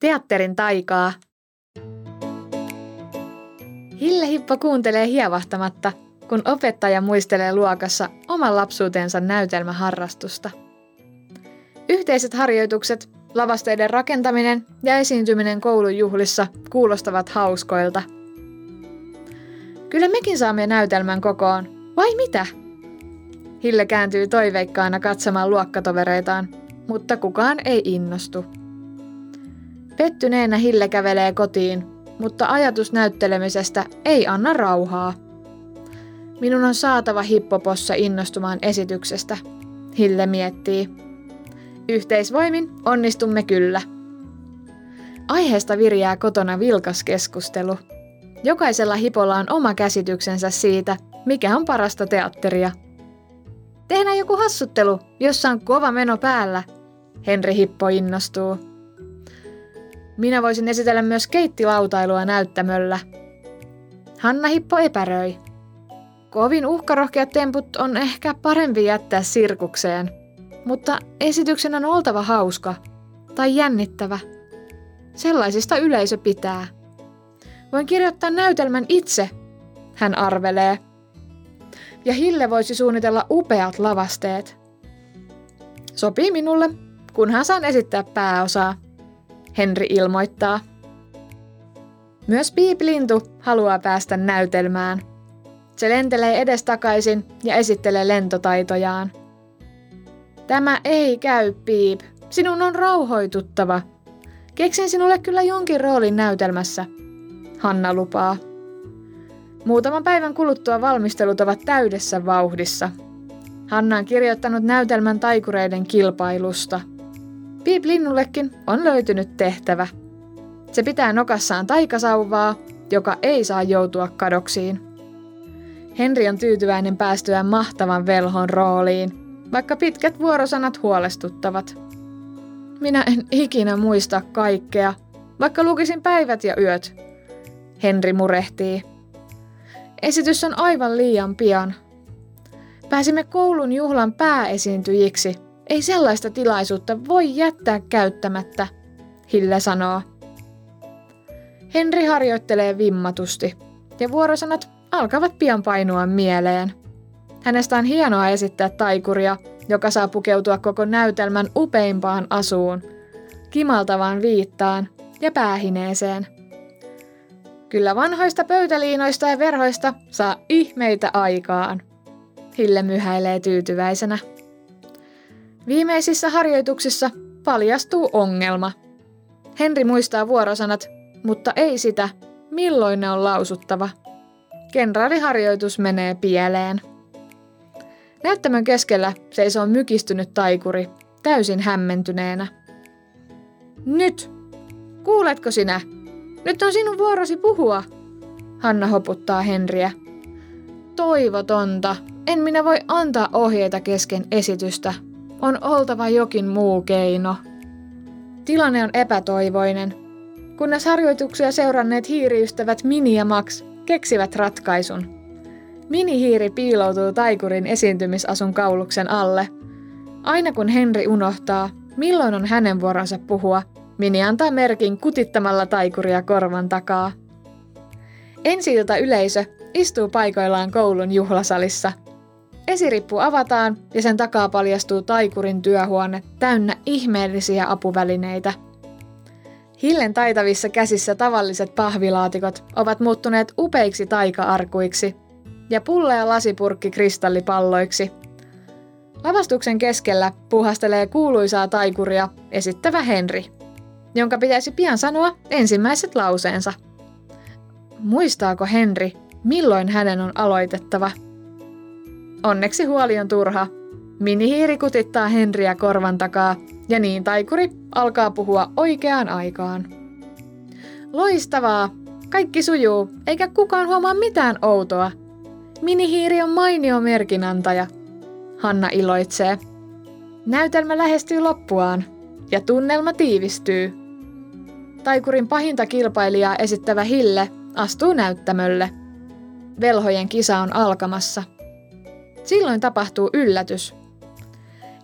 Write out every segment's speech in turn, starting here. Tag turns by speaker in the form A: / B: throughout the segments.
A: Teatterin taikaa. Hille Hippo kuuntelee hievahtamatta, kun opettaja muistelee luokassa oman lapsuutensa näytelmäharrastusta. Yhteiset harjoitukset, lavasteiden rakentaminen ja esiintyminen koulun juhlissa kuulostavat hauskoilta. Kyllä mekin saamme näytelmän kokoon, vai mitä? Hille kääntyy toiveikkaana katsomaan luokkatovereitaan, mutta kukaan ei innostu. Pettyneenä Hille kävelee kotiin, mutta ajatus näyttelemisestä ei anna rauhaa. Minun on saatava hippopossa innostumaan esityksestä, Hille miettii. Yhteisvoimin onnistumme kyllä. Aiheesta virjää kotona vilkas keskustelu. Jokaisella hipolla on oma käsityksensä siitä, mikä on parasta teatteria. Tehdään joku hassuttelu, jossa on kova meno päällä. Henri Hippo innostuu. Minä voisin esitellä myös keittilautailua näyttämöllä. Hanna Hippo epäröi. Kovin uhkarohkeat temput on ehkä parempi jättää sirkukseen, mutta esityksen on oltava hauska tai jännittävä. Sellaisista yleisö pitää. Voin kirjoittaa näytelmän itse, hän arvelee. Ja Hille voisi suunnitella upeat lavasteet. Sopii minulle, kunhan saan esittää pääosaa. Henri ilmoittaa. Myös Piip-lintu haluaa päästä näytelmään. Se lentelee edestakaisin ja esittelee lentotaitojaan. Tämä ei käy, Piip. Sinun on rauhoituttava. Keksin sinulle kyllä jonkin roolin näytelmässä. Hanna lupaa. Muutaman päivän kuluttua valmistelut ovat täydessä vauhdissa. Hanna on kirjoittanut näytelmän taikureiden kilpailusta – Piip Linnullekin on löytynyt tehtävä. Se pitää nokassaan taikasauvaa, joka ei saa joutua kadoksiin. Henri on tyytyväinen päästyään mahtavan velhon rooliin, vaikka pitkät vuorosanat huolestuttavat. Minä en ikinä muista kaikkea, vaikka lukisin päivät ja yöt. Henri murehtii. Esitys on aivan liian pian. Pääsimme koulun juhlan pääesiintyjiksi – ei sellaista tilaisuutta voi jättää käyttämättä, Hille sanoo. Henri harjoittelee vimmatusti, ja vuorosanat alkavat pian painua mieleen. Hänestä on hienoa esittää taikuria, joka saa pukeutua koko näytelmän upeimpaan asuun, kimaltavaan viittaan ja päähineeseen. Kyllä vanhoista pöytäliinoista ja verhoista saa ihmeitä aikaan. Hille myhäilee tyytyväisenä. Viimeisissä harjoituksissa paljastuu ongelma. Henri muistaa vuorosanat, mutta ei sitä, milloin ne on lausuttava. Kenraaliharjoitus menee pieleen. Näyttämön keskellä seisoo mykistynyt taikuri, täysin hämmentyneenä. Nyt! Kuuletko sinä? Nyt on sinun vuorosi puhua, Hanna hoputtaa Henriä. Toivotonta. En minä voi antaa ohjeita kesken esitystä, on oltava jokin muu keino. Tilanne on epätoivoinen. Kunnes harjoituksia seuranneet hiiriystävät Mini ja Max keksivät ratkaisun. Mini-hiiri piiloutuu taikurin esiintymisasun kauluksen alle. Aina kun Henri unohtaa, milloin on hänen vuoronsa puhua, Mini antaa merkin kutittamalla taikuria korvan takaa. Ensi yleisö istuu paikoillaan koulun juhlasalissa – Esirippu avataan ja sen takaa paljastuu taikurin työhuone täynnä ihmeellisiä apuvälineitä. Hillen taitavissa käsissä tavalliset pahvilaatikot ovat muuttuneet upeiksi taika-arkuiksi ja pulle ja lasipurkki kristallipalloiksi. Lavastuksen keskellä puhastelee kuuluisaa taikuria esittävä Henri, jonka pitäisi pian sanoa ensimmäiset lauseensa. Muistaako Henri, milloin hänen on aloitettava? Onneksi huoli on turha. Minihiiri kutittaa Henriä korvan takaa ja niin taikuri alkaa puhua oikeaan aikaan. Loistavaa! Kaikki sujuu, eikä kukaan huomaa mitään outoa. Minihiiri on mainio merkinantaja. Hanna iloitsee. Näytelmä lähestyy loppuaan ja tunnelma tiivistyy. Taikurin pahinta kilpailijaa esittävä Hille astuu näyttämölle. Velhojen kisa on alkamassa – Silloin tapahtuu yllätys.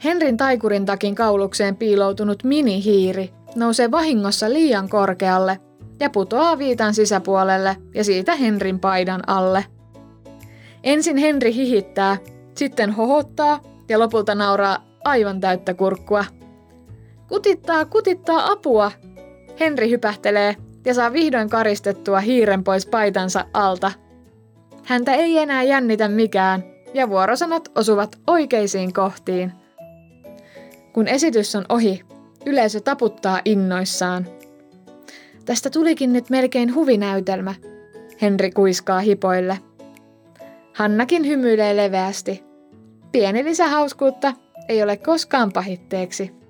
A: Henrin taikurin takin kaulukseen piiloutunut minihiiri nousee vahingossa liian korkealle ja putoaa viitan sisäpuolelle ja siitä Henrin paidan alle. Ensin Henri hihittää, sitten hohottaa ja lopulta nauraa aivan täyttä kurkkua. Kutittaa, kutittaa apua! Henri hypähtelee ja saa vihdoin karistettua hiiren pois paitansa alta. Häntä ei enää jännitä mikään, ja vuorosanat osuvat oikeisiin kohtiin. Kun esitys on ohi, yleisö taputtaa innoissaan. Tästä tulikin nyt melkein huvinäytelmä, Henri kuiskaa hipoille. Hannakin hymyilee leveästi. Pieni lisähauskuutta ei ole koskaan pahitteeksi.